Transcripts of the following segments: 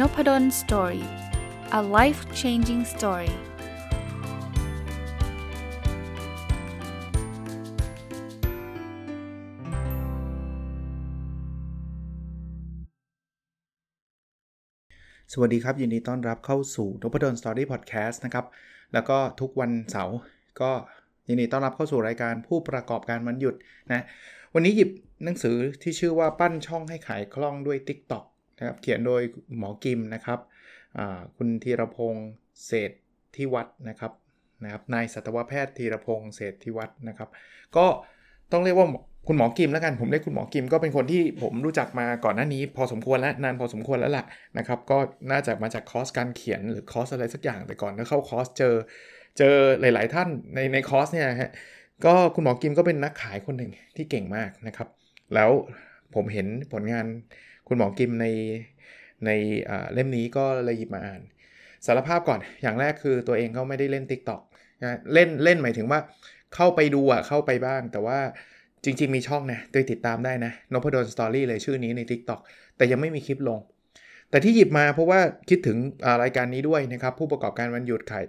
Noppadol Story a life changing story สวัสดีครับ ยินดีต้อนรับเข้าสู่นพดล Story Podcast นะครับ แล้วก็ทุกวันเสาร์ก็ยินดีต้อนรับเข้าสู่รายการผู้ประกอบการวันหยุดนะ วันนี้หยิบหนังสือที่ชื่อว่าปั้นช่องให้ขายคล่องด้วย TikTok นะครับเขียนโดยหมอกิมนะครับคุณธีรพงศ์เศรษฐวัฒนะครับนะครับนายสัตวแพทย์ธีรพงศ์เศรษฐวัฒนะครับ ก็ต้องเรียกว่าคุณหมอกิมแล้วกันผมเรียกคุณหมอกิมก็เป็นคนที่ผมรู้จักมาก่อนหน้านี้ พอสมควรแล้วนานพอสมควรแล้วล่ะนะครับ ก็น่าจะมาจากคอร์สการเขียนหรือคอร์สอะไรสักอย่างแต่ก่อนถ้าเข้าคอร์สเจอ เจอหลาย ๆ ท่านในในคอร์สเนี่ยฮะก็คุณหมอกิมก็เป็นนักขายคนหนึ่งที่เก่งมากนะครับ แล้วผมเห็นผลงาน คุณหมอกิมในในเล่มนี้ก็เลยหยิบมาอ่าน สารภาพก่อนอย่างแรกคือตัวเองก็ไม่ได้เล่น TikTok นะเล่นเล่นหมายถึงว่าเข้าไปดูอะเข้าไปบ้าง แต่ว่าจริง ๆ มีช่องนะโดยติดตามได้นะนพดลสตอรี่เลยชื่อนี้ใน TikTok แต่ยังไม่มีคลิปลง แต่ที่หยิบมาเพราะว่าคิดถึงรายการนี้ด้วยนะครับ ผู้ประกอบการวันหยุดขาย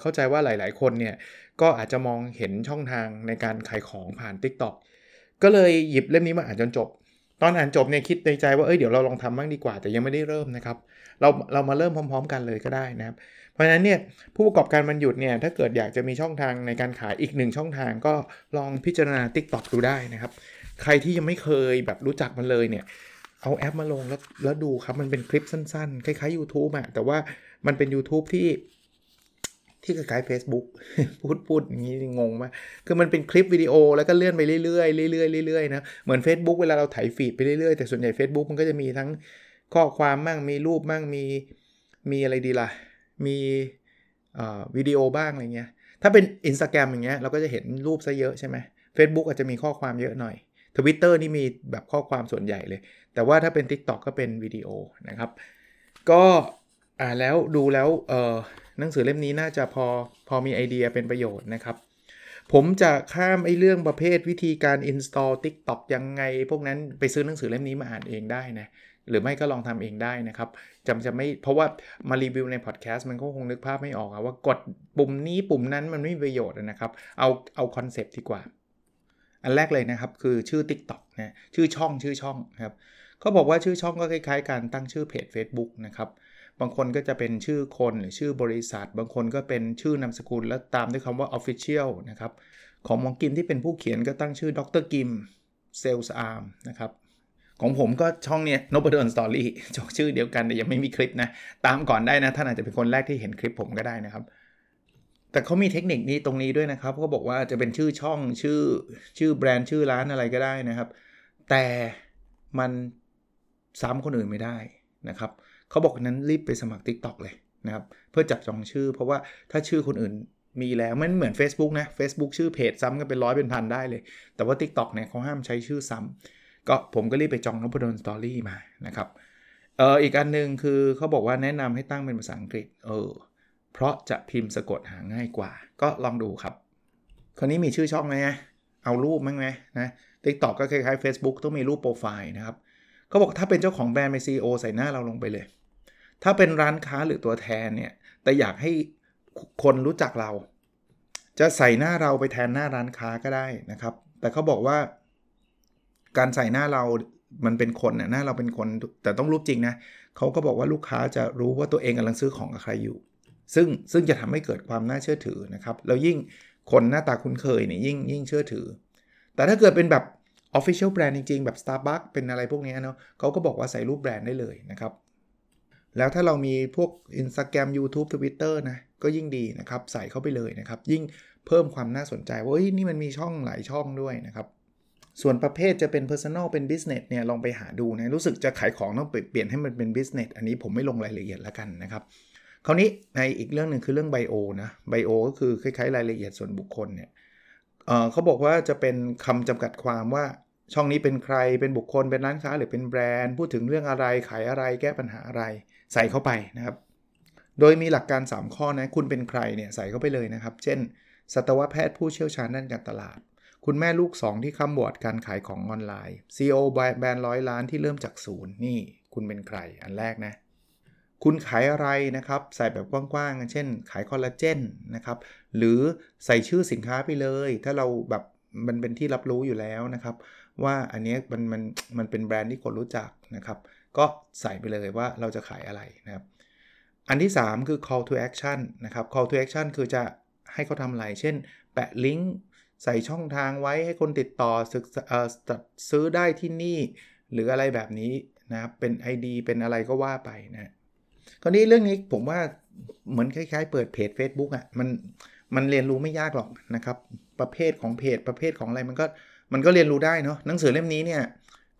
เข้าใจว่าหลาย ๆ คนเนี่ยก็อาจจะมองเห็นช่องทางในการขายของผ่าน TikTok ก็เลยหยิบเล่มนี้มาอ่านจนจบ ตอนอ่านจบเนี่ยคิดในใจว่าเอ้ยเดี๋ยวเราลองทำบ้างดีกว่า แต่ยังไม่ได้เริ่มนะครับ เราเรามาเริ่มพร้อม ๆ กันเลยก็ได้นะครับ เพราะฉะนั้นเนี่ยผู้ประกอบการมันหยุดเนี่ยถ้าเกิดอยากจะมีช่องทางในการขายอีกหนึ่งช่องทางก็ลองพิจารณา Tik t o อกดูได้นะครับ ใครที่ยังไม่เคยแบบรู้จักมันเลยเนี่ยเอาแอปมาลงแล้วแล้วดูครับมันเป็นคลิปสั้นๆ คล้ายๆ YouTube อะแต่ว่ามันเป็น YouTube ที่ ที่คล้ายๆ Facebook พูดพูดอย่างนี้งงมากคือมันเป็นคลิปวิดีโอแล้วก็เลื่อนไปเรื่อยๆเรื่อยๆเรื่อยๆนะเหมือน Facebook เวลาเราถ่ายฟีดไปเรื่อยๆ แต่ส่วนใหญ่ Facebook มันก็จะมีทั้งข้อความมั่งมีรูปมั่งมีมีอะไรดีล่ะ มีวิดีโอบ้างอะไรเงี้ยถ้าเป็น Instagram อย่างเงี้ยเราก็จะเห็นรูปซะเยอะใช่ไหม Facebook อาจจะมีข้อความเยอะหน่อย Twitter นี่มีแบบข้อความส่วนใหญ่เลย แต่ว่าถ้าเป็น TikTok ก็เป็นวิดีโอนะครับ ก็ อ่าแล้วดูแล้วเออหนังสือเล่มนี้น่าจะพอพอมีไอเดียเป็นประโยชน์นะครับ ผมจะข้ามไอ้เรื่องประเภทวิธีการ install TikTok ยังไง พวกนั้นไปซื้อหนังสือเล่มนี้มาอ่านเองได้นะหรือไม่ก็ลองทำเองได้นะครับจำจะไม่เพราะว่ามารีวิวในพอดแคสต์มันก็คงนึกภาพไม่ออกว่ากดปุ่มนี้ปุ่มนั้นมันไม่มีประโยชน์นะครับเอาเอา concept ดีกว่า อันแรกเลยนะครับคือชื่อ TikTok นะชื่อช่องชื่อช่องครับเขาบอกว่าชื่อช่องก็คล้ายๆ การตั้งชื่อเพจ Facebook นะครับ บางคนก็จะเป็นชื่อคนหรือชื่อบริษัท บางคนก็เป็นชื่อนามสกุล แล้วตามด้วยคำว่า Official นะครับ ของมองกิมที่เป็นผู้เขียนก็ตั้งชื่อดรกิมเซลส์อาร์มนะครับของผมก็ช่องเนี้ยนพดล Story ชื่อเดียวกันแต่ยังไม่มีคลิปนะ ตามก่อนได้นะ ท่านอาจจะเป็นคนแรกที่เห็นคลิปผมก็ได้นะครับ แต่เขามีเทคนิคนี้ตรงนี้ด้วยนะครับเขาบอกว่าจะเป็นชื่อช่องชื่อชื่อแบรนด์ชื่อร้านอะไรก็ได้นะครับ แต่มันซ้ำคนอื่นไม่ได้นะครับ เขาบอกนั้นรีบไปสมัคร TikTok เลยนะครับเพื่อจับจองชื่อ เพราะว่าถ้าชื่อคนอื่นมีแล้วมันเหมือน Facebook นะ Facebook ชื่อเพจซ้ำกันเป็นร้อยเป็นพันได้เลย แต่ว่า TikTok เนี่ยเขาห้ามใช้ชื่อซ้ำก็ผมก็รีบไปจองนพดลสตอรี่มานะครับเอออีกอันนึงคือเขาบอกว่าแนะนำให้ตั้งเป็นภาษาอังกฤษเออเพราะจะพิมพ์สะกดหาง่ายกว่า ก็ลองดูครับคราวนี้มีชื่อช่องไหมเอารูปมั้งไหมนะทิกตอกก็คล้ายๆ Facebook ต้องมีรูปโปรไฟล์นะครับเขาบอกถ้าเป็นเจ้าของแบรนด์เป็นซีอใส่หน้าเราลงไปเลย ถ้าเป็นร้านค้าหรือตัวแทนเนี่ยแต่อยากให้คนรู้จักเรา จะใส่หน้าเราไปแทนหน้าร้านค้าก็ได้นะครับ แต่เขาบอกว่า การใส่หน้าเรามันเป็นคนน่ยหน้าเราเป็นคนแต่ต้องรูปจริงนะเขาก็บอกว่าลูกค้าจะรู้ว่าตัวเองกำลังซื้อของกับใครอยู่ ซึ่งซึ่งจะทำให้เกิดความน่าเชื่อถือนะครับแล้วยิ่งคนหน้าตาคุ้นเคยเนี่ยยิ่งยิ่งเชื่อถือ แต่ถ้าเกิดเป็นแบบ Official Brand จริง ๆ แบบ Starbucks เป็นอะไรพวกนี้เนาะเขาก็บอกว่าใส่รูปแบรนด์ได้เลยนะครับ แล้วถ้าเรามีพวก Instagram YouTube Twitter นะ ก็ยิ่งดีนะครับ ใส่เข้าไปเลยนะครับ ยิ่งเพิ่มความน่าสนใจว่านี่มันมีช่องหลายช่องด้วยนะครับ ส่วนประเภทจะเป็น Personal เป็น Business เนี่ย ลองไปหาดูนะ รู้สึกจะขายของต้องเปลี่ยนให้มันเป็น Business อันนี้ผมไม่ลงรายละเอียดแล้วกันนะครับคราวนี้ในอีกเรื่องหนึ่งคือเรื่องไบโอนะไบโอก็คือคล้ายๆ รายละเอียดส่วนบุคคลเนี่ยเเขาบอกว่าจะเป็นคำจำกัดความว่าช่องนี้เป็นใครเป็นบุคคลเป็นร้านค้าหรือเป็นแบรนด์ พูดถึงเรื่องอะไรขายอะไรแก้ปัญหาอะไร ใส่เข้าไปนะครับ โดยมีหลักการ 3 ข้อนะ คุณเป็นใครเนี่ยใส่เข้าไปเลยนะครับ เช่น สัตวแพทย์ผู้เชี่ยวชาญด้านการตลาด คุณแม่ลูก 2 ที่คำบวดการขายของออนไลน์ CEO แบรนด์ร้อยล้านที่เริ่มจากศูนย์นี่ คุณเป็นใครอันแรกนะคุณขายอะไรนะครับ ใส่แบบกว้างๆ เช่น ขายคอลลาเจนนะครับ หรือใส่ชื่อสินค้าไปเลย ถ้าเราแบบมันเป็นที่รับรู้อยู่แล้วนะครับ ว่าอันนี้มันมันมันเป็นแบรนด์ที่คนรู้จักนะครับ ก็ใส่ไปเลยว่าเราจะขายอะไรนะครับ อันที่ 3 คือ call to action นะครับ call to action คือจะให้เขาทำอะไร เช่น แปะลิงก์ใส่ช่องทางไว้ให้คนติดต่อซื้อได้ที่นี่ หรืออะไรแบบนี้นะครับเป็น ID เป็นอะไรก็ว่าไปนะคราวนี้เรื่องนี้ผมว่าเหมือนคล้ายๆ เปิดเพจ Facebook อะ่ะมันมันเรียนรู้ไม่ยากหรอกนะครับ ประเภทของเพจประเภทของอะไรมันก็มันก็เรียนรู้ได้เนาะหนังสือเล่มนี้เนี่ย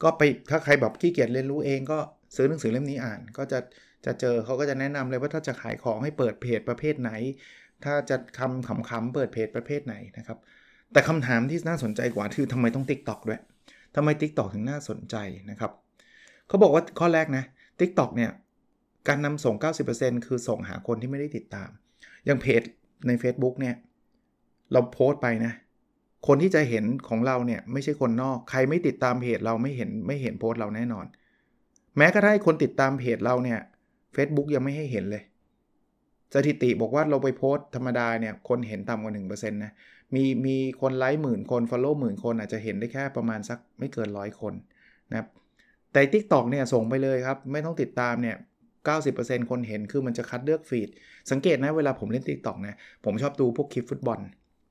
ก็ไปถ้าใครแบบขี้เกียจเรียนรู้เองก็ซื้อหนังสือเล่มนี้อ่าน ก็จะจะเจอเขาก็จะแนะนำเลยว่าถ้าจะขายของให้เปิดเพจประเภทไหน ถ้าจะคำขำๆเปิดเพจประเภทไหนนะครับ แต่คำถามที่น่าสนใจกว่าคือทำไมต้อง TikTok ด้วยทำไม TikTok ถึงน่าสนใจนะครับเขาบอกว่าข้อแรกนะ TikTok เนี่ยการนำส่ง 90%คือส่งหาคนที่ไม่ได้ติดตาม อย่างเพจใน Facebook เนี่ยเราโพสต์ไปนะ คนที่จะเห็นของเราเนี่ยไม่ใช่คนนอก ใครไม่ติดตามเพจเราไม่เห็นไม่เห็นโพสต์เราแน่นอน แม้กระทั่งคนติดตามเพจเราเนี่ย Facebook ยังไม่ให้เห็นเลย สถิติบอกว่าเราไปโพสต์ธรรมดาเนี่ยคนเห็นต่ำกว่า1%นะมีมีคนไลค์หมื่นคน Follow หมื่นคนอาจจะเห็นได้แค่ประมาณสักไม่เกินร้อยคนนะครับแต่ TikTok เนี่ยส่งไปเลยครับ ไม่ต้องติดตามเนี่ย90%คนเห็นคือมันจะคัดเลือก feed สังเกตนะเวลาผมเล่น TikTok นะผมชอบดูพวกคลิปฟุตบอล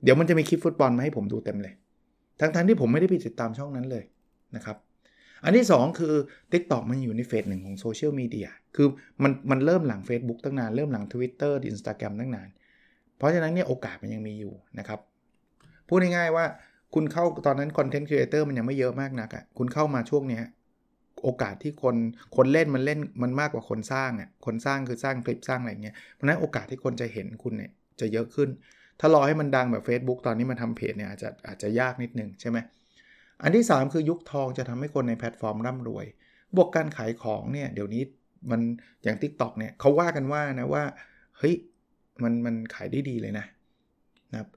เดี๋ยวมันจะมีคลิปฟุตบอลมาให้ผมดูเต็มเลย ทั้งๆที่ผมไม่ได้ไปติดตามช่องนั้นเลยนะครับ อันที่ 2 คือ TikTok มันอยู่ใน phase หนึ่งของโซเชียลมีเดีย คือมันมันเริ่มหลัง Facebook ตั้งนาน เริ่มหลัง Twitter Instagram ตั้งนาน เพราะฉะนั้นเนี่ยโอกาสมันยังมีอยู่นะครับ พูดง่ายๆว่าคุณเข้าตอนนั้น content creator มันยังไม่เยอะมากนักอะ่ะ คุณเข้ามาช่วงเนี้ยโอกาสที่คนคนเล่นมันเล่นมันมากกว่าคนสร้างอะ คนสร้างคือสร้างคลิปสร้างอะไรเงี้ย เพราะนั้นโอกาสที่คนจะเห็นคุณเนี่ยจะเยอะขึ้น ถ้ารอให้มันดังแบบ Facebook ตอนนี้มันทำเพจเนี่ยอาจจะอาจจะยากนิดนึงใช่ไหมอันที่ 3 คือยุคทองจะทำให้คนในแพลตฟอร์มร่ำรวย บวกการขายของเนี่ยเดี๋ยวนี้มันอย่าง Tik t o อกเนี่ยเขาว่ากันว่านะว่าเฮ้ยมันมันขายได้ดีเลยนะนะครับ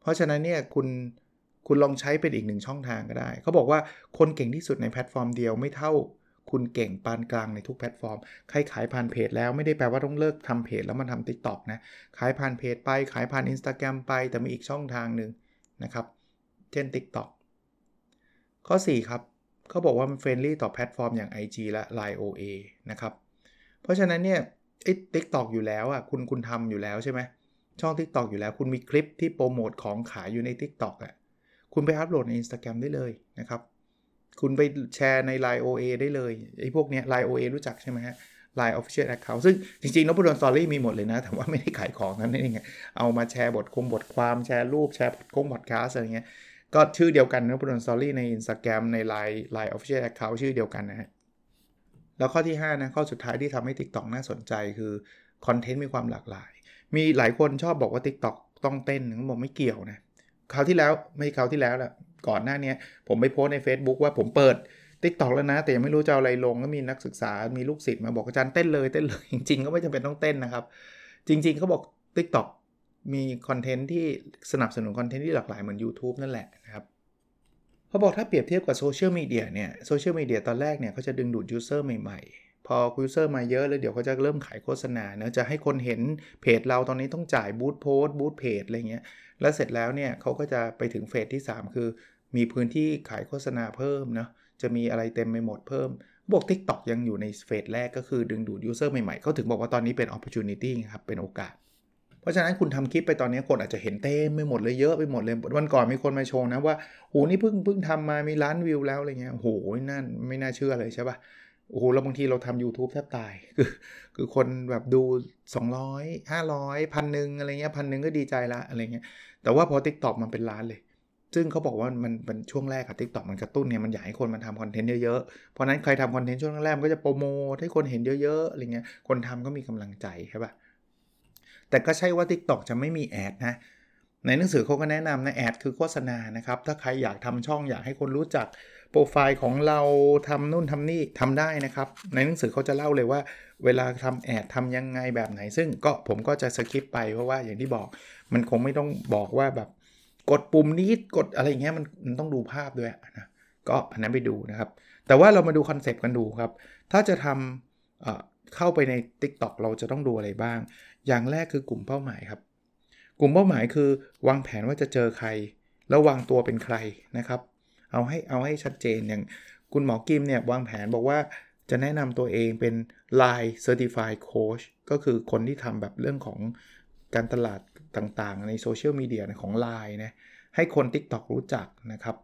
เพราะฉะนั้นเนี่ยคุณคุณลองใช้เป็นอีกหนึ่งช่องทางก็ได้ เขาบอกว่าคนเก่งที่สุดในแพลตฟอร์มเดียวไม่เท่า คุณเก่งปานกลางในทุกแพลตฟอร์ม ใครขายผ่านเพจแล้วไม่ได้แปลว่าต้องเลิกทำเพจแล้วมาทำ TikTok นะ ขายผ่านเพจไปขายผ่าน Instagram ไป แต่มีอีกช่องทางหนึ่งนะครับ เช่น TikTok ข้อ 4 ครับเขาบอกว่ามัน friendly ต่อแพลตฟอร์มอย่าง IG และ Line OA นะครับ เพราะฉะนั้นเนี่ยไอ้ TikTok อยู่แล้วอะคุณคุณทำอยู่แล้วใช่ไหมช่อง TikTok อยู่แล้วคุณมีคลิปที่โปรโมทของขายอยู่ใน TikTok อะคุณไปอัปโหลดใน Instagram ได้เลยนะครับ คุณไปแชร์ใน Line OA ได้เลยไอ้พวกเนี้ย Line OA รู้จักใช่ไหมฮะ Line Official Account ซึ่งจริงๆนพดลสตอรี่มีหมดเลยนะ แต่ว่าไม่ได้ขายของนั่นเองเอามาแชร์บทคงบทความแชร์รูปแชร์คงบทคาสอะไรเงี้ยก็ชื่อเดียวกันนพดลสตอรี่ใน Instagram ใน Line Line Official Account ชื่อเดียวกันนะฮะแล้วข้อที่ 5 นะ ข้อสุดท้ายที่ทำให้ TikTok น่าสนใจคือ content มีความหลากหลาย มีหลายคนชอบบอกว่า TikTok ต้องเต้นผมบอกไม่เกี่ยวนะคราวที่แล้วไม่คราวที่แล้วแหละ ก่อนหน้านี้ผมไปโพสต์ใน Facebook ว่าผมเปิด Tik t o อกแล้วนะ แต่ยังไม่รู้จะเอาอะไรลงก็มีนักศึกษามีลูกศิษย์มาบอกอาจารย์เต้นเลยเต้นเลย จริงๆ ก็ไม่จำเป็นต้องเต้นนะครับ จริง ๆเขาบอก Tik t o อกมี content ที่สนับสนุน content ที่หลากหลายเหมือน YouTube นั่นแหละนะครับเขาบอกถ้าเปรียบเทียบกับโซเชียลมีเดียเนี่ยโซเชียลมีเดียตอนแรกเนี่ยเขาจะดึงดูด user ใหม่ๆ พอuser มาเยอะแล้วเดี๋ยวเขาจะเริ่มขายโฆษณาเนะจะให้คนเห็นเพจเราตอนนี้ต้องจ่าย boost โพสต์ boost เพจอะไรเงี้ยแล้วเสร็จแล้วเนี่ยเขาก็จะไปถึง phase ที่ 3 คือ มีพื้นที่ขายโฆษณาเพิ่มนะจะมีอะไรเต็มไปหมดเพิ่มบอก TikTok ยังอยู่ใน phase แรกก็คือดึงดูด user ใหม่ๆเขาถึงบอกว่าตอนนี้เป็น opportunity ครับ เป็นโอกาส เพราะฉะนั้นคุณทำคลิปไปตอนนี้คนอาจจะเห็นเต็มไปหมดเลยเยอะไปหมดเลย วันก่อนมีคนมาโชว์นะว่าโหนี่เพิ่งเพิ่งทำมามีล้านวิวแล้วอะไรเงี้ยโหนั่นไม่น่าเชื่อเลยใช่ปะโอ้โหแล้วบางทีเราทำ YouTube แทบตาย คือ คือคนแบบดู 200 500พันหนึ่งอะไรเงี้ยพันหนึ่งก็ดีใจละอะไรเงี้ยแต่ว่าพอ TikTok มันเป็นล้านเลย ซึ่งเขาบอกว่ามันเป็นช่วงแรกอะ TikTok มันกระตุ้นเนี่ยมันอยากให้คนมาทำคอนเทนต์เยอะๆ เพราะนั้นใครทำคอนเทนต์ช่วงแรกมันก็จะโปรโมทให้คนเห็นเยอะๆอะไรเงี้ยคนทำก็มีกำลังใจใช่ปะแต่ก็ใช่ว่า TikTok จะไม่มี ad นะในหนังสือเขาก็แนะนำนะ ad คือโฆษณานะครับ ถ้าใครอยากทำช่องอยากให้คนรู้จักโปรไฟล์ของเราทำนู่นทำนี่ทำได้นะครับ ในหนังสือเขาจะเล่าเลยว่า เวลาทำแอดทำยังไงแบบไหน ซึ่งก็ผมก็จะสกิปไปเพราะว่าอย่างที่บอก มันคงไม่ต้องบอกว่าแบบ กดปุ่มนี้กดอะไรเงี้ยมันมันต้องดูภาพด้วยนะก็อันนั้นไปดูนะครับ แต่ว่าเรามาดูคอนเซปต์กันดูครับ ถ้าจะทำเข้าไปใน TikTok เราจะต้องดูอะไรบ้าง อย่างแรกคือกลุ่มเป้าหมายครับ กลุ่มเป้าหมายคือวางแผนว่าจะเจอใคร แล้ววางตัวเป็นใครนะครับ เอาให้เอาให้ชัดเจนอย่างคุณหมอกิมเนี่ยวางแผนบอกว่าจะแนะนำตัวเองเป็น Line Certified Coach ก็คือคนที่ทำแบบเรื่องของ การตลาดต่างๆ ในโซเชียลมีเดียของ Line นะให้คน TikTok รู้จักนะครับ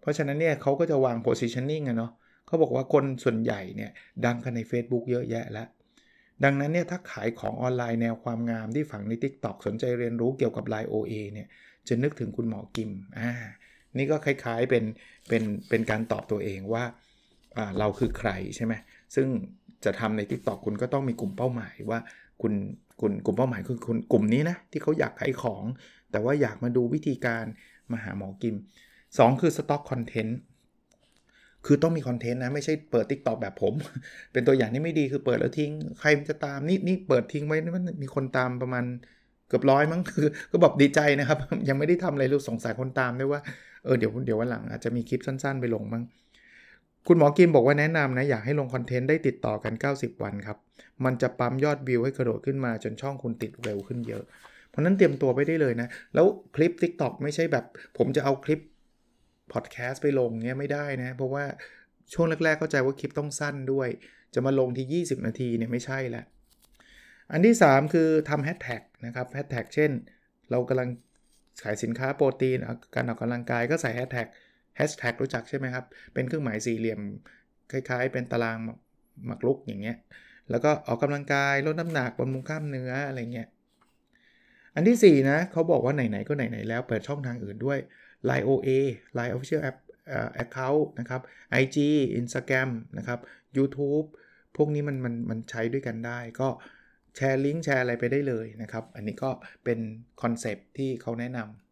เพราะฉะนั้นเนี่ยเขาก็จะวาง positioning อะเนาะเขาบอกว่าคนส่วนใหญ่เนี่ยดังกันใน Facebook เยอะแยะแล้วดังนั้นเนี่ยถ้าขายของออนไลน์แนวความงามที่ฝังใน TikTok สนใจเรียนรู้เกี่ยวกับ Line OA เนี่ยจะนึกถึงคุณหมอกิมอ่านี่ก็คล้ายๆเป็นเป็นเป็นการตอบตัวเองว่าเราคือใครใช่ไหมซึ่งจะทำใน TikTok คุณก็ต้องมีกลุ่มเป้าหมายว่า คุณคุณกลุ่มเป้าหมายคือคุณกลุ่มนี้นะที่เขาอยากขายของ แต่ว่าอยากมาดูวิธีการมาหาหมอกิม 2 คือสต็อกคอนเทนต์คือต้องมีคอนเทนต์นะ ไม่ใช่เปิด Tik t o อกแบบผม เป็นตัวอย่างที่ไม่ดีคือเปิดแล้วทิ้ง ใครจะตามนี่นี่เปิดทิ้งไว้มันมีคนตามประมาณเกือบร้อยมั้งคือ ก็บอกดีใจนะครับ ยังไม่ได้ทำอะไรรู้สงสัยคนตามด้วยว่าเออเดี๋ยวเดี๋ยววันหลังอาจจะมีคลิปสั้นๆ ไปลงบ้ง คุณหมอกิมบอกว่าแนะนำนะ อยากให้ลงคอนเทนต์ได้ติดต่อกัน 90 วันครับ มันจะปั๊มยอดวิวให้กระโดดขึ้นมาจนช่องคุณติดเร็วขึ้นเยอะ เพราะนั้นเตรียมตัวไปได้เลยนะ แล้วคลิป TikTok ไม่ใช่แบบ ผมจะเอาคลิปพอดแคสต์ไปลงเงี้ยไม่ได้นะ เพราะว่าช่วงแรกๆเข้าใจว่าคลิปต้องสั้นด้วย จะมาลงที่ 20 นาทีเนี่ยไม่ใช่ล้วอันที่ 3 คือทำแฮชแท็กนะครับแฮชแท็กเช่น เรากำลังขายสินค้าโปรตีนการออกกำลังกายก็ใส่แฮชแท็ก แฮชแท็กรู้จักใช่ไหมครับ เป็นเครื่องหมายสี่เหลี่ยม คล้ายๆ เป็นตารางหมักลุกอย่างเงี้ย แล้วก็ออกกำลังกายลดน้ำหนักบำรุงกล้ามเนื้ออะไรเงี้ย อันที่ 4 นะเขาบอกว่าไหน ๆ ก็ไหน ๆ แล้วเปิดช่องทางอื่นด้วย Line OA Line Official App Account นะครับ IG Instagram นะครับ YouTube พวกนี้มันมันมันใช้ด้วยกันได้ ก็แชร์ลิงก์แชร์อะไรไปได้เลยนะครับ อันนี้ก็เป็น concept ที่เขาแนะนำ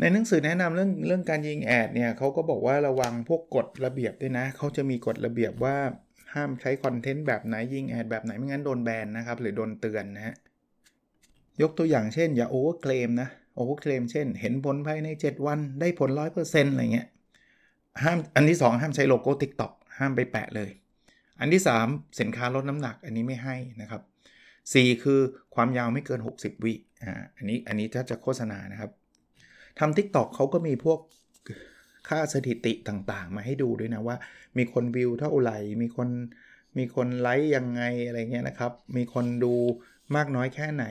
ในหนังสือแนะนำเรื่องเรื่องการยิง ad เนี่ยเขาก็บอกว่าระวังพวกกฎระเบียบด้วยนะเขาจะมีกฎระเบียบว่าห้ามใช้คอนเทนต์แบบไหนยิง ad แบบไหนไม่งั้นโดนแบนนะครับ หรือโดนเตือนนะฮะยกตัวอย่างเช่น อย่า overclaim นะ overclaim เช่น เห็นผลภายใน 7 วันได้ผล 100%อะไรเงี้ยห้ามอันที่ 2 ห้ามใช้โลโก้ TikTok ห้ามไปแปะเลย อันที่ 3 สินค้าลดน้ำหนักอันนี้ไม่ให้นะครับ 4 คือความยาวไม่เกิน 60 วิอ่าอันนี้อันนี้ถ้าจะโฆษณานะครับ ทำ TikTok เขาก็มีพวกค่าสถิติต่างๆ มาให้ดูด้วยนะว่า มีคนวิวเท่าไหร่ มีคนมีคนไลค์ยังไงอะไรเงี้ยนะครับ มีคนดูมากน้อยแค่ไหน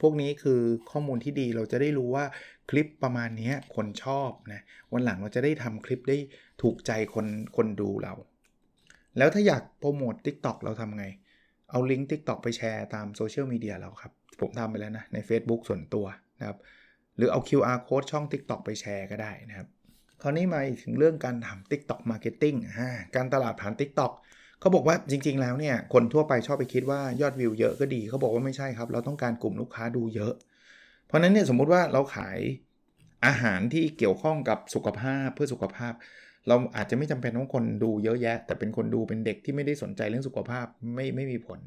พวกนี้คือข้อมูลที่ดีเราจะได้รู้ว่าคลิปประมาณนี้คนชอบนะวันหลังเราจะได้ทำคลิปได้ถูกใจคนคนดูเรา แล้วถ้าอยากโปรโมท TikTok เราทำไง เอาลิงก์ TikTok ไปแชร์ตามโซเชียลมีเดียเราครับ ผมทำไปแล้วนะ ใน Facebook ส่วนตัวนะครับ หรือเอา QR code ช่อง TikTok ไปแชร์ก็ได้นะครับคราวนี้มาถึงเรื่องการทำ TikTok Marketing การตลาดผ่าน TikTok เขาบอกว่าจริง ๆ แล้วเนี่ยคนทั่วไปชอบไปคิดว่ายอดวิวเยอะก็ดี เขาบอกว่าไม่ใช่ครับ เราต้องการกลุ่มลูกค้าดูเยอะ เพราะนั้นเนี่ยสมมุติว่าเราขายอาหารที่เกี่ยวข้องกับสุขภาพเพื่อสุขภาพ เราอาจจะไม่จำเป็นต้องคนดูเยอะแยะ แต่เป็นคนดูเป็นเด็กที่ไม่ได้สนใจเรื่องสุขภาพไม่ไม่มีผล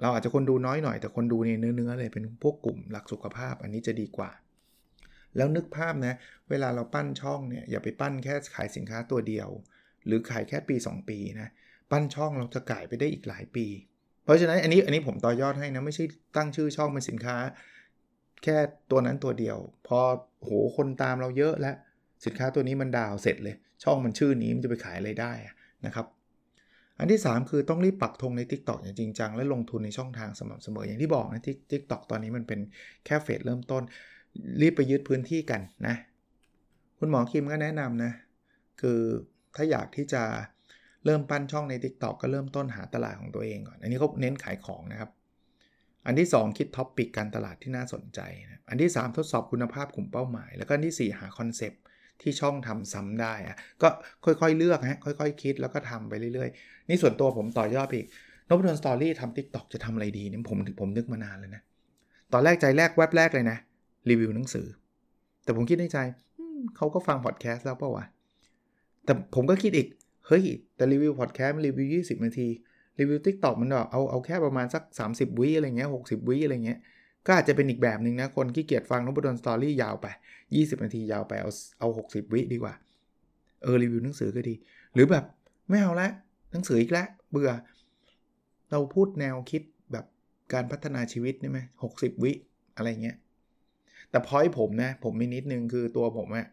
เราอาจจะคนดูน้อยหน่อย แต่คนดูในเนื้อๆเลยเป็นพวกกลุ่มหลักสุขภาพ อันนี้จะดีกว่า แล้วนึกภาพนะ เวลาเราปั้นช่องเนี่ยอย่าไปปั้นแค่ขายสินค้าตัวเดียว หรือขายแค่ปี 2 ปีนะ ปั้นช่องเราจะก่ายไปได้อีกหลายปี เพราะฉะนั้นอันนี้อันนี้ผมต่อยอดให้นะ ไม่ใช่ตั้งชื่อช่องเป็นสินค้า แค่ตัวนั้นตัวเดียว พอโหคนตามเราเยอะแล้วสินค้าตัวนี้มันดาวเสร็จเลย ช่องมันชื่อนี้มันจะไปขายอะไรได้นะครับอันที่ 3 คือต้องรีบปักธงใน Tik t o อกอย่างจริงจังและลงทุนในช่องทางสม่ำเสมออย่างที่บอกนะทิกตอกตอนนี้มันเป็นแค่เฟสเริ่มต้น รีบไปยึดพื้นที่กันนะ คุณหมอคิมก็แนะนำนะ คือถ้าอยากที่จะเริ่มปั้นช่องใน TikTok ก็เริ่มต้นหาตลาดของตัวเองก่อน อันนี้เขาเน้นขายของนะครับ อันที่ 2 คิด topic การตลาดที่น่าสนใจนะอันที่ 3 ทดสอบคุณภาพกลุ่มเป้าหมาย แล้วก็อันที่ 4 หา concept ที่ช่องทำซ้ำได้อะก็ค่อยๆเลือกฮะค่อยๆคิดแล้วก็ทำไปเรื่อยๆ นี่ส่วนตัวผมต่อยอดอีกนพดล Story ทำ TikTok จะทำอะไรดีเนี่ยผมผมนึกมานานเลยนะ ตอนแรกใจแรกแวบแรกเลยนะ รีวิวหนังสือ แต่ผมคิดในใจเขาก็ฟังพอดแคสต์แล้วเปล่าวะแต่ผมก็คิดอีก เฮ้ย แต่รีวิวพอดแคสต์มันรีวิว 20 นาที รีวิว TikTok มันเอาเอาแค่ประมาณสัก 30 วิอะไรเงี้ย 60 วิอะไรเงี้ย ก็อาจจะเป็นอีกแบบหนึ่งนะ คนขี้เกียจฟังนพดล Story ยาวไป 20 นาทียาวไป เอาเอา 60 วิดีกว่า เออ รีวิวหนังสือก็ดี หรือแบบไม่เอาละหนังสืออีกแล้วเบื่อ เราพูดแนวคิดแบบการพัฒนาชีวิตนี่ไหมหกสิบวิอะไรเงี้ย แต่พอยผมนะผมมีนิดนึงคือตัวผมอะ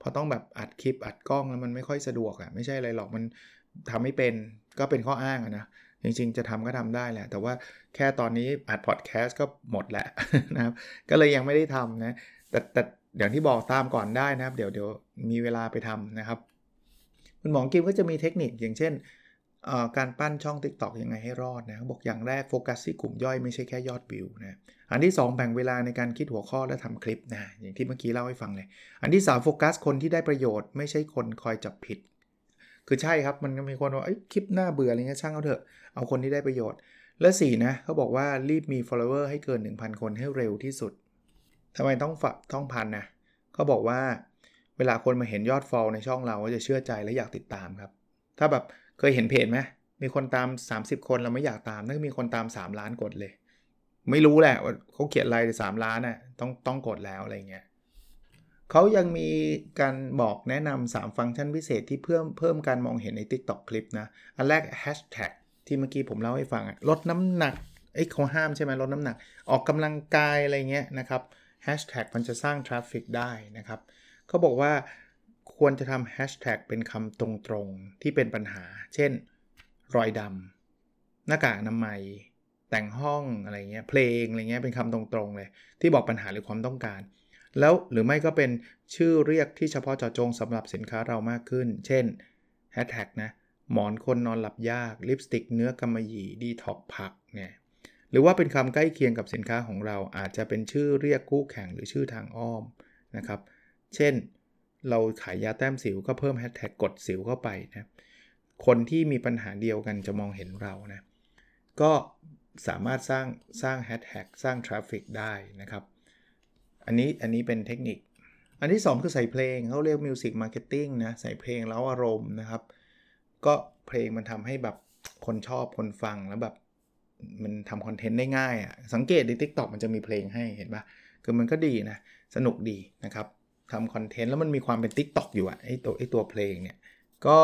พอต้องแบบอัดคลิปอัดกล้องแล้วมันไม่ค่อยสะดวกอะไม่ใช่อะไรหรอกมันทำไม่เป็นก็เป็นข้ออ้างอะนะจริงๆ จะทำก็ทำได้แหละ แต่ว่าแค่ตอนนี้อัดพอดแคสต์ก็หมดแหละนะครับ ก็เลยยังไม่ได้ทำนะ แต่แต่อย่างที่บอกตามก่อนได้นะครับ เดี๋ยวเดี๋ยวมีเวลาไปทำนะครับ คุณหมอกิมก็จะมีเทคนิคอย่างเช่น การปั้นช่อง TikTok ยังไงให้รอดนะบอกอย่างแรกโฟกัสที่กลุ่มย่อยไม่ใช่แค่ยอดวิวนะอันที่ 2 แบ่งเวลาในการคิดหัวข้อและทำคลิปนะอย่างที่เมื่อกี้เล่าให้ฟังเลย อันที่ 3 โฟกัสคนที่ได้ประโยชน์ไม่ใช่คนคอยจับผิด คือใช่ครับมันมีคนว่าคลิปหน้าเบื่ออะไรเงี้ยช่างเอาเถอะเอาคนที่ได้ประโยชน์ และ4นะเขาบอกว่ารีบมี follower ให้เกิน 1,000 คนให้เร็วที่สุดทำไมต้องฝักต้องพันนะเขาบอกว่าเวลาคนมาเห็นยอด follow ในช่องเราก็จะเชื่อใจและอยากติดตามครับ ถ้าแบบ เคยเห็นเพจไหมมีคนตาม 30 คนเราไม่อยากตามนั่นมีคนตาม 3 ล้านกดเลย ไม่รู้แหละว่าเขาเขียนอะไรสามล้านน่ะต้องต้องกดแล้วอะไรเงี้ยเขายังมีการบอกแนะนำ3ฟังก์ชันพิเศษที่เพิ่มเพิ่มการมองเห็นใน TikTok คลิปนะ อันแรก Hashtag ที่เมื่อกี้ผมเล่าให้ฟังลดน้ำหนักไอ้เขาห้ามใช่ไหมลดน้ำหนัก ออกกำลังกายอะไรเงี้ยนะครับ Hashtag มันจะสร้างทราฟฟิกได้นะครับเขาบอกว่า ควรจะทำแฮชแท็กเป็นคำตรงๆ ที่เป็นปัญหา เช่น รอยดำหน้ากากอนามัย แต่งห้องอะไรเงี้ยเพลงอะไรเงี้ยเป็นคำตรงๆเลย ที่บอกปัญหาหรือความต้องการ แล้วหรือไม่ก็เป็นชื่อเรียกที่เฉพาะเจาะจงสำหรับสินค้าเรามากขึ้น เช่นแฮชแท็กนะหมอนคนนอนหลับยากลิปสติกเนื้อกำมะหยี่ดีท็อกผักเนี่ยหรือว่าเป็นคำใกล้เคียงกับสินค้าของเราอาจจะเป็นชื่อเรียกคู่แข่งหรือชื่อทางอ้อมนะครับ เช่น เราขายยาแต้มสิวก็เพิ่มแฮชแท็กกดสิวเข้าไปนะคนที่มีปัญหาเดียวกันจะมองเห็นเรานะก็สามารถสร้างสร้างแฮชแท็กสร้าง traffic ได้นะครับ อันนี้อันนี้เป็นเทคนิค อันที่ 2 คือใส่เพลงเขาเรียก music marketing นะใส่เพลงเร้าอารมณ์นะครับ ก็เพลงมันทำให้แบบคนชอบคนฟังแล้วแบบมันทำคอนเทนต์ได้ง่ายอะ่ะสังเกตใน TikTok มันจะมีเพลงให้เห็นปะคือมันก็ดีนะ สนุกดีนะครับ ทำคอนเทนต์แล้วมันมีความเป็น Tik t o อกอยู่อะไอตัวไอตัวเพลงเนี่ย ก็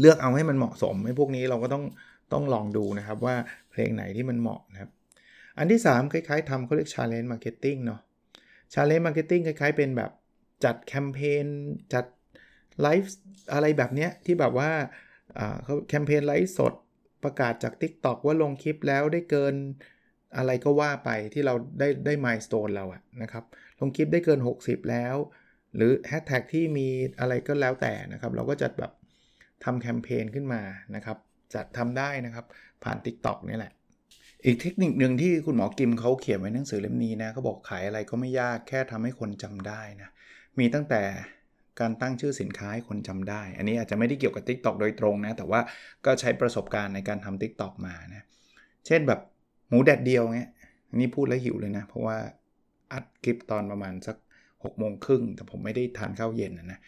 เลือกเอาให้มันเหมาะสมไอ้พวกนี้เราก็ต้องต้องลองดูนะครับว่าเพลงไหนที่มันเหมาะนะครับ อันที่ 3 คล้ายๆทำเขาเรียก Challenge Marketing เนาะ Challenge Marketing คล้ายๆ เป็นแบบจัดแคมเปญจัดไลฟ์อะไรแบบเนี้ยที่แบบว่าเขาแคมเปญไลฟ์สดประกาศจาก TikTok ว่าลงคลิปแล้วได้เกิน อะไรก็ว่าไปที่เราได้ได้มายสเตนเราอะนะครับลงคลิปได้เกิน 60 แล้ว หรือแฮชแท็กที่มีอะไรก็แล้วแต่นะครับ เราก็จะแบบทำแคมเปญขึ้นมานะครับจัดทำได้นะครับ ผ่าน TikTok นี่แหละ อีกเทคนิคหนึ่งที่คุณหมอกิมเขาเขียนไว้ในหนังสือเล่มนี้นะเขาบอกขายอะไรก็ไม่ยากแค่ทำให้คนจำได้นะมีตั้งแต่การตั้งชื่อสินค้าให้คนจำได้ อันนี้อาจจะไม่ได้เกี่ยวกับ TikTok โดยตรงนะ แต่ว่าก็ใช้ประสบการณ์ในการทำ TikTok มานะ เช่นแบบ หมูแดดเดียวเงี้ยอันนี้พูดแล้วหิวเลยนะ เพราะว่าอัดคลิปตอนประมาณสัก6โมงครึ่งแต่ผมไม่ได้ทานข้าวเย็นนะนะ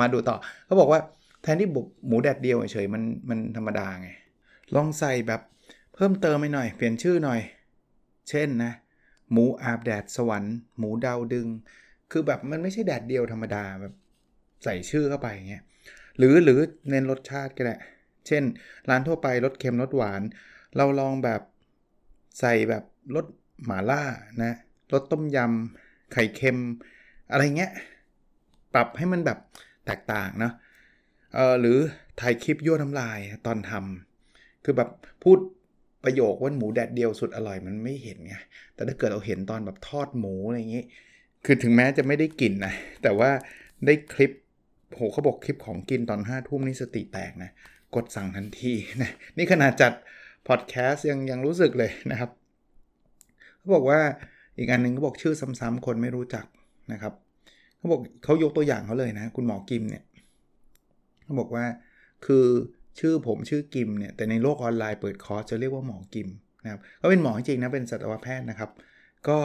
มาดูต่อเขาบอกว่าแทนที่บุกหมูแดดเดียวเฉยมันมันธรรมดาไง ลองใส่แบบเพิ่มเติมไปหน่อย เปลี่ยนชื่อหน่อย เช่นนะ หมูอาบแดดสวรรค์หมูดาวดึง คือแบบมันไม่ใช่แดดเดียวธรรมดาแบบใส่ชื่อเข้าไปเงี้ยหรือหรือเน้นรสชาติก็ได้เช่น ร้านทั่วไปรสเค็มรสหวาน เราลองแบบใส่แบบรสหมาล่านะรสต้มยำไข่เค็ม อะไรเงี้ยปรับให้มันแบบแตกต่างนะเออหรือถ่ายคลิปยั่วน้ำลายตอนทำคือแบบพูดประโยคว่าหมูแดดเดียวสุดอร่อยมันไม่เห็นไงแต่ถ้าเกิดเราเห็นตอนแบบทอดหมูอะไรอย่างงี้ คือถึงแม้จะไม่ได้กินนะแต่ว่าได้คลิปโหเขาบอกคลิปของกินตอนห้าทุ่มนี่สติแตกนะ กดสั่งทันทีนะนี่ขนาดจัด พอดแคสต์ยังยังรู้สึกเลยนะครับเขาบอกว่าอีกอันหนึ่งเขาบอกชื่อซ้ำๆคนไม่รู้จักนะครับเขาบอกเขายกตัวอย่างเขาเลยนะ คุณหมอกิมเนี่ยเขาบอกว่าคือชื่อผมชื่อกิมเนี่ยแต่ในโลกออนไลน์เปิดคอร์สจะเรียกว่าหมอกิมนะครับก็เป็นหมอจริงนะเป็นสัตวแพทย์นะครับ ก็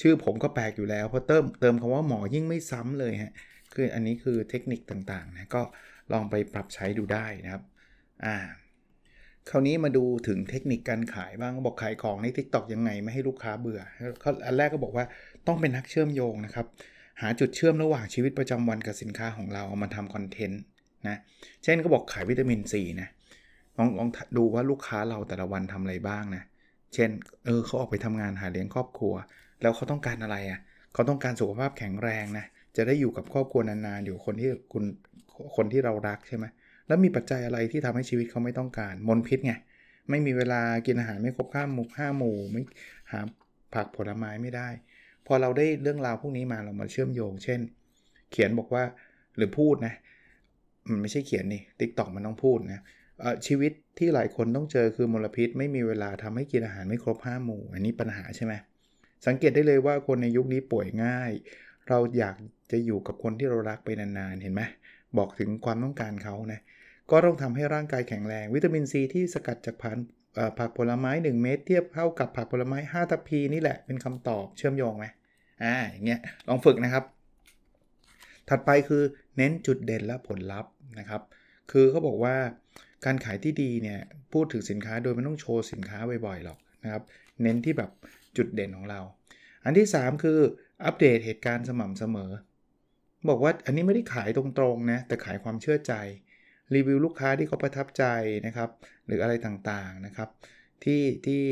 ชื่อผมก็แปลกอยู่แล้วเพราะเติมเติมคำว่าหมอยิ่งไม่ซ้ำเลยฮะคืออันนี้คือเทคนิคต่างๆนะก็ลองไปปรับใช้ดูได้นะครับอ่า คราวนี้มาดูถึงเทคนิคการขายบ้างบอกขายของใน Tik t o อกยังไงไม่ให้ลูกค้าเบื่อเขาอันแรกก็บอกว่าต้องเป็นนักเชื่อมโยงนะครับ หาจุดเชื่อมระหว่างชีวิตประจำวันกับสินค้าของเราเอามาทำคอนเทนต์นะ เช่นก็บอกขายวิตามินซีนะลองลองดูว่าลูกค้าเราแต่ละวันทำอะไรบ้างนะ เช่นเออเขาออกไปทำงานหาเลี้ยงครอบครัว แล้วเขาต้องการอะไรอะ่ะเขาต้องการสุขภาพแข็งแรงนะจะได้อยู่กับครอบครัวนานๆอยู่คนที่คุณคนที่เรารักใช่ไหม แล้วมีปัจจัยอะไรที่ทำให้ชีวิตเขาไม่ต้องการมลพิษไงไม่มีเวลากินอาหารไม่ครบห้าหมู่ห้าหมู่ไม่หาผักผลไม้ไม่ได้ พอเราได้เรื่องราวพวกนี้มาเรามาเชื่อมโยง เช่น เขียนบอกว่าหรือพูดนะมันไม่ใช่เขียนนี่ TikTok มันต้องพูดนะชีวิตที่หลายคนต้องเจอคือมลพิษ ไม่มีเวลาทำให้กินอาหารไม่ครบห้าหมู่ อันนี้ปัญหาใช่ไหมสังเกตได้เลยว่าคนในยุคนี้ป่วยง่าย เราอยากจะอยู่กับคนที่เรารักไปนานๆ เห็นไหมบอกถึงความต้องการเขานะ ก็ต้องทำให้ร่างกายแข็งแรง วิตามินซีที่สกัดจากผักผักผลไม้ 1 เม็ดเทียบเท่ากับผักผลไม้ 5 ทัพพีนี่แหละเป็นคำตอบเชื่อมโยงไหมอ่าอย่างเงี้ยลองฝึกนะครับ ถัดไปคือเน้นจุดเด่นและผลลัพธ์นะครับ คือเขาบอกว่าการขายที่ดีเนี่ยพูดถึงสินค้าโดยไม่ต้องโชว์สินค้าบ่อยๆหรอกนะครับ เน้นที่แบบจุดเด่นของเรา อันที่ 3 คืออัปเดตเหตุการณ์สม่ำเสมอ บอกว่าอันนี้ไม่ได้ขายตรงๆนะแต่ขายความเชื่อใจ รีวิวลูกค้าที่เขาประทับใจนะครับ หรืออะไรต่างๆนะครับ ที่ที่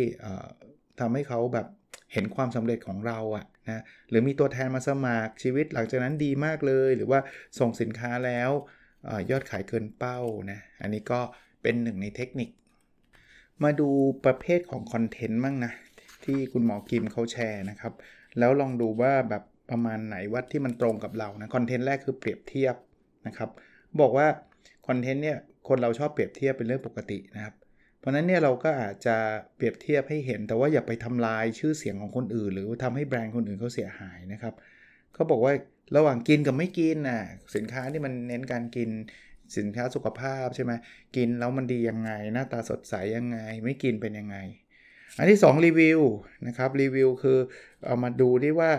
ทำให้เขาแบบเห็นความสำเร็จของเราอะนะหรือมีตัวแทนมาสมัครชีวิตหลังจากนั้นดีมากเลย หรือว่าส่งสินค้าแล้วอยอดขายเกินเป้านะอันนี้ก็เป็นหนึ่งในเทคนิค มาดูประเภทของคอนเทนต์บ้างนะ ที่คุณหมอกิมเขาแชร์นะครับ แล้วลองดูว่าแบบประมาณไหนวัดที่มันตรงกับเรานะคอนเทนต์แรกคือเปรียบเทียบนะครับ บอกว่า คอนเทนต์เนี่ยคนเราชอบเปรียบเทียบเป็นเรื่องปกตินะครับ เพราะนั้นเนี่ยเราก็อาจจะเปรียบเทียบให้เห็น แต่ว่าอย่าไปทำลายชื่อเสียงของคนอื่น หรือทำให้แบรนด์คนอื่นเขาเสียหายนะครับเขาบอกว่าระหว่างกินกับไม่กินน่ะสินค้าที่มันเน้นการกินสินค้าสุขภาพใช่ไหมกินแล้วมันดียังไง หน้าตาสดใสยังไง ไม่กินเป็นยังไง อันที่ 2 รีวิวนะครับรีวิวคือเอามาดูที่ว่า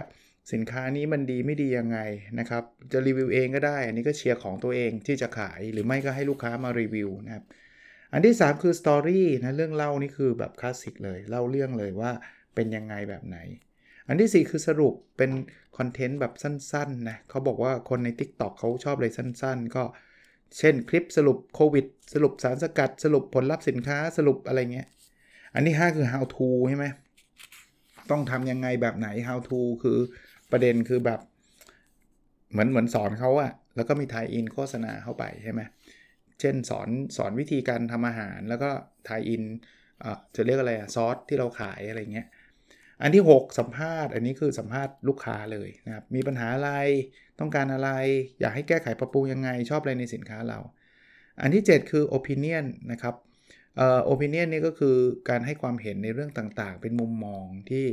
สินค้านี้มันดีไม่ดียังไงนะครับ จะรีวิวเองก็ได้ อันนี้ก็เชียร์ของตัวเองที่จะขายหรือไม่ก็ให้ลูกค้ามารีวิวนะครับ อันที่ 3 คือ story นะเรื่องเล่านี่คือแบบคลาสสิกเลยเล่าเรื่องเลยว่าเป็นยังไงแบบไหน อันที่ 4 คือสรุปเป็นคอนเทนต์แบบสั้นๆนะเขาบอกว่าคนใน TikTok เขาชอบเลยสั้น ๆ ก็เช่นคลิปสรุปโควิด สรุปสารสกัด สรุปผลลัพธ์สินค้าสรุปอะไรเงี้ย อันที่ 5 คือ how to ใช่ไหมต้องทำยังไงแบบไหน how to คือ ประเด็นคือแบบ เหมือนเหมือนสอนเขาอะแล้วก็มีทายอินโฆษณาเข้าไปใช่ไหมเช่นสอนสอนวิธีการทำอาหารแล้วก็ทายอินจะเรียกอะไรอะซอสที่เราขายอะไรเงี้ยอันที่ 6 สัมภาษณ์อันนี้คือสัมภาษณ์ลูกค้าเลยนะครับ มีปัญหาอะไรต้องการอะไร อยากให้แก้ไขปรับปรุงยังไง ชอบอะไรในสินค้าเรา อันที่ 7 คือ opinion นะครับเอ่อ opinion นี่ก็คือการให้ความเห็นในเรื่องต่างๆ เป็นมุมมองที่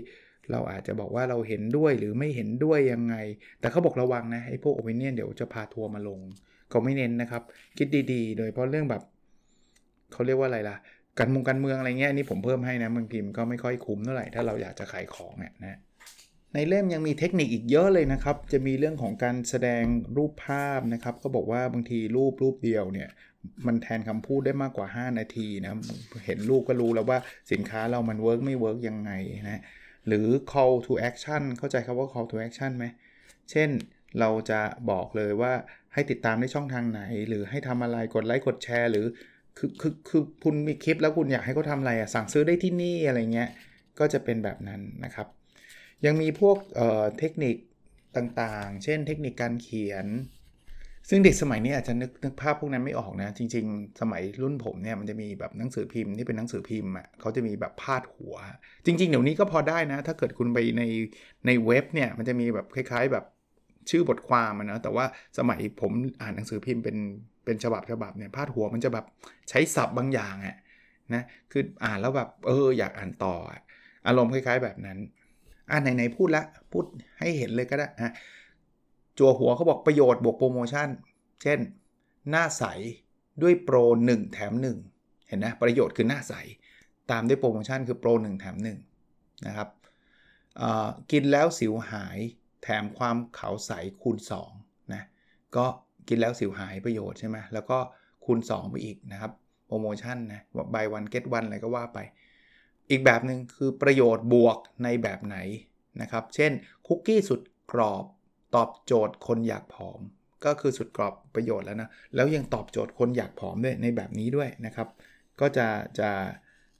เราอาจจะบอกว่าเราเห็นด้วยหรือไม่เห็นด้วยยังไง แต่เขาบอกระวังนะไอ้พวกโอเปเนียนเดี๋ยวจะพาทัวร์มาลง เขาไม่เน้นนะครับ คิดดีๆ โดยเพราะเรื่องแบบเขาเรียกว่าอะไรล่ะ การมุงการเมืองอะไรเงี้ยนี่ผมเพิ่มให้นะบางทีมก็ไม่ค่อยคุ้มเท่าไหร่ถ้าเราอยากจะขายของเนี่ยนะในเล่มยังมีเทคนิคอีกเยอะเลยนะครับ จะมีเรื่องของการแสดงรูปภาพนะครับก็บอกว่าบางทีรูปรูปเดียวเนี่ยมันแทนคำพูดได้มากกว่า 5 นาทีนะ เห็นรูปก็รู้แล้วว่าสินค้าเรามัน work ไม่ work ยังไงนะ หรือ call to action เข้าใจคำว่า call to action ไหม เช่นเราจะบอกเลยว่าให้ติดตามในช่องทางไหน หรือให้ทำอะไรกดไลค์กดแชร์ หรือคือคือคือคุณมีคลิปแล้วคุณอยากให้เขาทำอะไรอะสั่งซื้อได้ที่นี่อะไรเงี้ยก็จะเป็นแบบนั้นนะครับ ยังมีพวกเทคนิคต่างๆ เช่นเทคนิคการเขียน ซึ่งเด็กสมัยนี้อาจจะนึกนึกภาพพวกนั้นไม่ออกนะ จริง ๆ สมัยรุ่นผมเนี่ยมันจะมีแบบหนังสือพิมพ์ที่เป็นหนังสือพิมพ์อะเขาจะมีแบบพาดหัว จริง ๆ เดี๋ยวนี้ก็พอได้นะ ถ้าเกิดคุณไปในในเว็บเนี่ยมันจะมีแบบคล้าย ๆ แบบชื่อบทความนะแต่ว่าสมัยผมอ่านหนังสือพิมพ์เป็นเป็นฉบับฉบับเนี่ยพาดหัวมันจะแบบใช้ศัพท์บางอย่างอะนะคืออ่านแล้วแบบเอออยากอ่านต่ออารมณ์คล้าย ๆ แบบนั้นอ่านไหนๆพูดละพูดให้เห็นเลยก็ได้นะ จัวหัวเขาบอกประโยชน์บวกโปรโมชั่น เช่น หน้าใสด้วยโปร 1 แถม 1 เห็นนะประโยชน์คือหน้าใส ตามด้วยโปรโมชั่นคือโปร 1 แถม 1 นะครับกินแล้วสิวหายแถมความขาวใสคูณ2นะก็กินแล้วสิวหายประโยชน์ใช่ไหมแล้วก็คูณ 2 ไปอีกนะครับโปรโมชั่นนะว่า buy one get one อะไรก็ว่าไป อีกแบบหนึ่งคือประโยชน์บวกในแบบไหนนะครับ เช่นคุกกี้สุดกรอบ ตอบโจทย์คนอยากผอม ก็คือสุดกรอบประโยชน์แล้วนะ แล้วยังตอบโจทย์คนอยากผอมด้วยในแบบนี้ด้วยนะครับ ก็จะจะ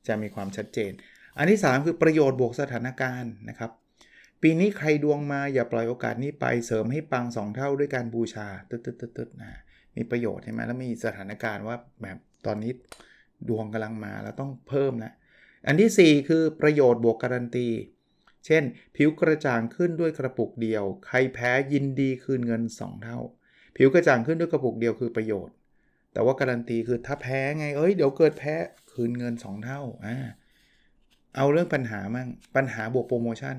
จะมีความชัดเจน อันที่ 3 คือประโยชน์บวกสถานการณ์นะครับ ปีนี้ใครดวงมาอย่าปล่อยโอกาสนี้ไปเสริมให้ปัง 2 เท่าด้วยการบูชาตึ๊ดตึ๊ดตึ๊ดนะมีประโยชน์ใช่ไหมแล้วมีสถานการณ์ว่าแบบตอนนี้ดวงกำลังมาแล้วต้องเพิ่มแล้วอันที่ 4 คือประโยชน์บวกการันตี เช่น ผิวกระจ่างขึ้นด้วยกระปุกเดียว ใครแพ้ยินดีคืนเงิน 2 เท่า ผิวกระจ่างขึ้นด้วยกระปุกเดียวคือประโยชน์ แต่ว่าการันตีคือถ้าแพ้ไง เอ้ย เดี๋ยวเกิดแพ้คืนเงิน 2 เท่า อ่า เอาเรื่องปัญหามั่ง ปัญหาบวกโปรโมชั่น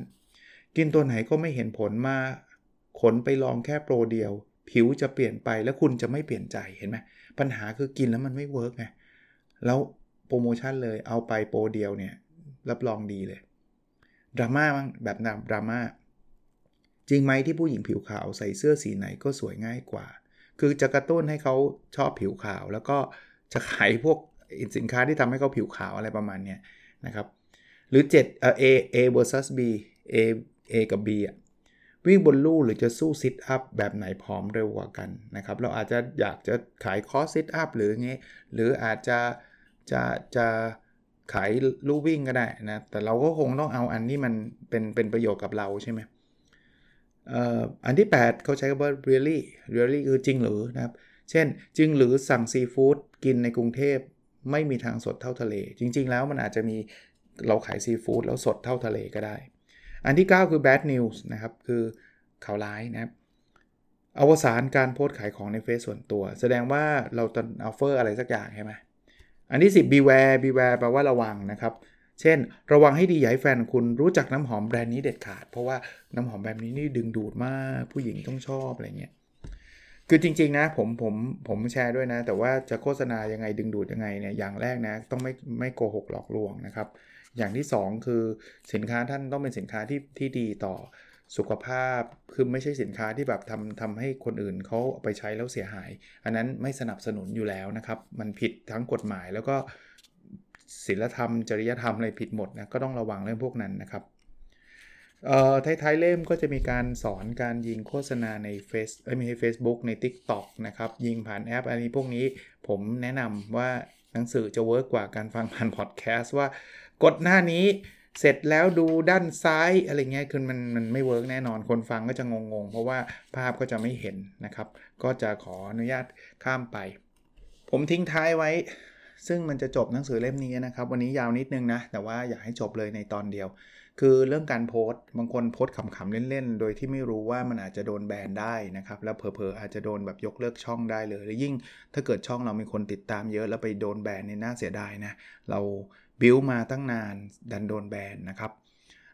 กินตัวไหนก็ไม่เห็นผลมา ขนไปลองแค่โปรเดียว ผิวจะเปลี่ยนไปแล้วคุณจะไม่เปลี่ยนใจ เห็นไหม ปัญหาคือกินแล้วมันไม่ work ไง แล้วโปรโมชั่นเลย เอาไปโปรเดียวเนี่ย รับรองดีเลย ดราม่าบ้างแบบนำดราม่าจริงไหมที่ผู้หญิงผิวขาวใส่เสื้อสีไหนก็สวยง่ายกว่า คือจะกระตุ้นให้เขาชอบผิวขาว แล้วก็จะขายพวกสินค้าที่ทำให้เขาผิวขาวอะไรประมาณนี้นะครับ หรือ7เอ่อ A A versus B A A กับ B อะวิ่งบนลู่หรือจะสู้ sit-up แบบไหนผอมเร็วกว่ากันนะครับ เราอาจจะอยากจะขายคอร์ส sit-up หรือไงหรืออาจจะจะจะ ขายลู่วิ่งก็ได้นะ แต่เราก็คงต้องเอาอันที่มันเป็นเป็นประโยชน์กับเราใช่ไหมอันที่ 8 เขาใช้คำว่า really really คือจริงหรือนะครับ เช่น จริงหรือสั่งซีฟู้ดกินในกรุงเทพไม่มีทางสดเท่าทะเล จริง ๆ แล้วมันอาจจะมีเราขายซีฟู้ดแล้วสดเท่าทะเลก็ได้ อันที่ 9 คือ bad news นะครับ คือข่าวร้ายนะครับอวสานการโพสต์ขายของในเฟซส่วนตัว แสดงว่าเราจะ offer อะไรสักอย่างใช่ไหม อันที่ 10 beware beware แปลว่าระวังนะครับ เช่น ระวังให้ดีอย่าให้แฟนคุณรู้จักน้ำหอมแบรนด์นี้เด็ดขาด เพราะว่าน้ำหอมแบรนด์นี้นี่ดึงดูดมากผู้หญิงต้องชอบอะไรเงี้ยคือจริง ๆ นะผมผมผมแชร์ด้วยนะ แต่ว่าจะโฆษณายังไงดึงดูดยังไงเนี่ยอย่างแรกนะ ต้องไม่ไม่โกหกหลอกลวงนะครับ อย่างที่ 2 คือสินค้าท่านต้องเป็นสินค้าที่ที่ดีต่อ สุขภาพคือไม่ใช่สินค้าที่แบบทำทำให้คนอื่นเขาไปใช้แล้วเสียหาย อันนั้นไม่สนับสนุนอยู่แล้วนะครับ มันผิดทั้งกฎหมายแล้วก็ศีลธรรม จริยธรรมอะไรผิดหมดนะก็ต้องระวังเรื่องพวกนั้นนะครับเอ่อท้ายๆเล่มก็จะมีการสอนการยิงโฆษณาในเฟซเอ้ยไม่ใช่ Facebook ใน TikTok นะครับ ยิงผ่านแอป อันนี้พวกนี้ผมแนะนำว่าหนังสือจะ work กว่าการฟังผ่านพอดแคสต์ว่ากดหน้านี้ เสร็จแล้วดูด้านซ้ายอะไรเงี้ยคือมันมันไม่ work แน่นอนคนฟังก็จะงงๆ เพราะว่าภาพก็จะไม่เห็นนะครับ ก็จะขออนุญาตข้ามไป ผมทิ้งท้ายไว้ ซึ่งมันจะจบหนังสือเล่มนี้นะครับ วันนี้ยาวนิดนึงนะ แต่ว่าอยากให้จบเลยในตอนเดียว คือเรื่องการโพสต์บางคนโพสต์ขำๆเล่นๆ โดยที่ไม่รู้ว่ามันอาจจะโดนแบนได้นะครับ แล้วเผลอๆอาจจะโดนแบบยกเลิกช่องได้เลย และยิ่งถ้าเกิดช่องเรามีคนติดตามเยอะแล้วไปโดนแบนเนี่ยน่าเสียดายนะเรา บิวมาตั้งนานดันโดนแบนนะครับ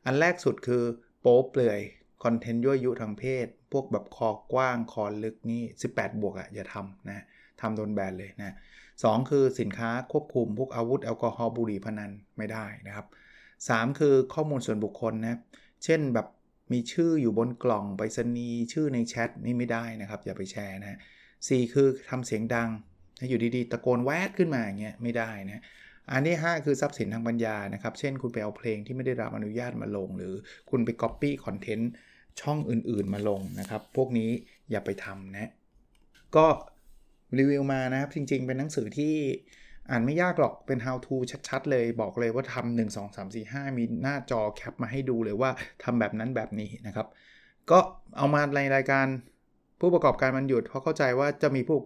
อันแรกสุดคือโป๊เปลือยคอนเทนต์ยั่วยุทางเพศ พวกแบบคอกว้างคอลึกนี่ 18 บวกอะ่ะอย่าทำนะทำโดนแบนเลยนะสคือสินค้าควบคุมพวกอาวุธแอลกอฮอล์บุหรี่พนันไม่ได้นะครับ 3 คือข้อมูลส่วนบุคคลนะเช่นแบบมีชื่ออยู่บนกล่องไปรษณีย์ชื่อในแชทนี่ไม่ได้นะครับ อย่าไปแชร์นะสคือทำเสียงดัง อยู่ดีๆ ตะโกนแวดขึ้นมาอย่างเงี้ยไม่ได้นะ อันที่ 5 คือทรัพย์สินทางปัญญานะครับ เช่นคุณไปเอาเพลงที่ไม่ได้รับอนุญาตมาลง หรือคุณไป Copy คอนเทนต์ช่องอื่นๆมาลงนะครับ พวกนี้อย่าไปทำนะ ก็รีวิวมานะครับ จริงๆ เป็นหนังสือที่อ่านไม่ยากหรอกเป็น how to ชัดๆ เลยบอกเลยว่าทำ1 2 3 4 5มีหน้าจอแคปมาให้ดูเลยว่าทำแบบนั้นแบบนี้นะครับ ก็เอามาในรายการผู้ประกอบการมันหยุด เพราะเข้าใจว่าจะมีผู้ป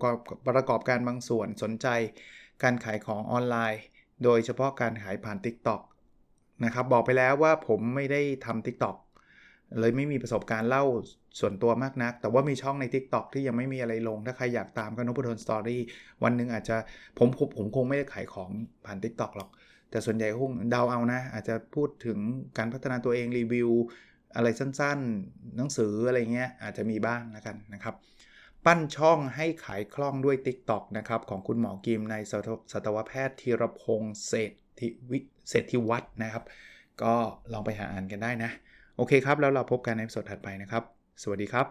ระกอบการบางส่วนสนใจ การขายของออนไลน์ โดยเฉพาะการขายผ่าน TikTok นะครับบอกไปแล้วว่าผมไม่ได้ทำ TikTok เลยไม่มีประสบการณ์เล่าส่วนตัวมากนัก แต่ว่ามีช่องใน TikTok ที่ยังไม่มีอะไรลง ถ้าใครอยากตามก็นพดลสตอรี่วันหนึ่งอาจจะผมผมผมคงไม่ได้ขายของผ่าน TikTok หรอก แต่ส่วนใหญ่คงเดาเอานะ อาจจะพูดถึงการพัฒนาตัวเองรีวิว อะไรสั้นๆ หนังสืออะไรเงี้ยอาจจะมีบ้างแล้วกันนะครับ ปั้นช่องให้ขายคล่องด้วย TikTok นะครับของคุณหมอกิมในสัตวแพทย์ธีรพงศ์เศรษฐวิเศรษฐิวัฒนะครับ ก็ลองไปหาอ่านกันได้นะ โอเคครับ แล้วเราพบกันในสดถัดไปนะครับ สวัสดีครับ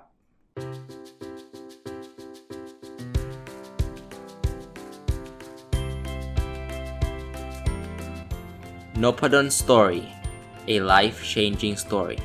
n o p a d o n Story a life changing story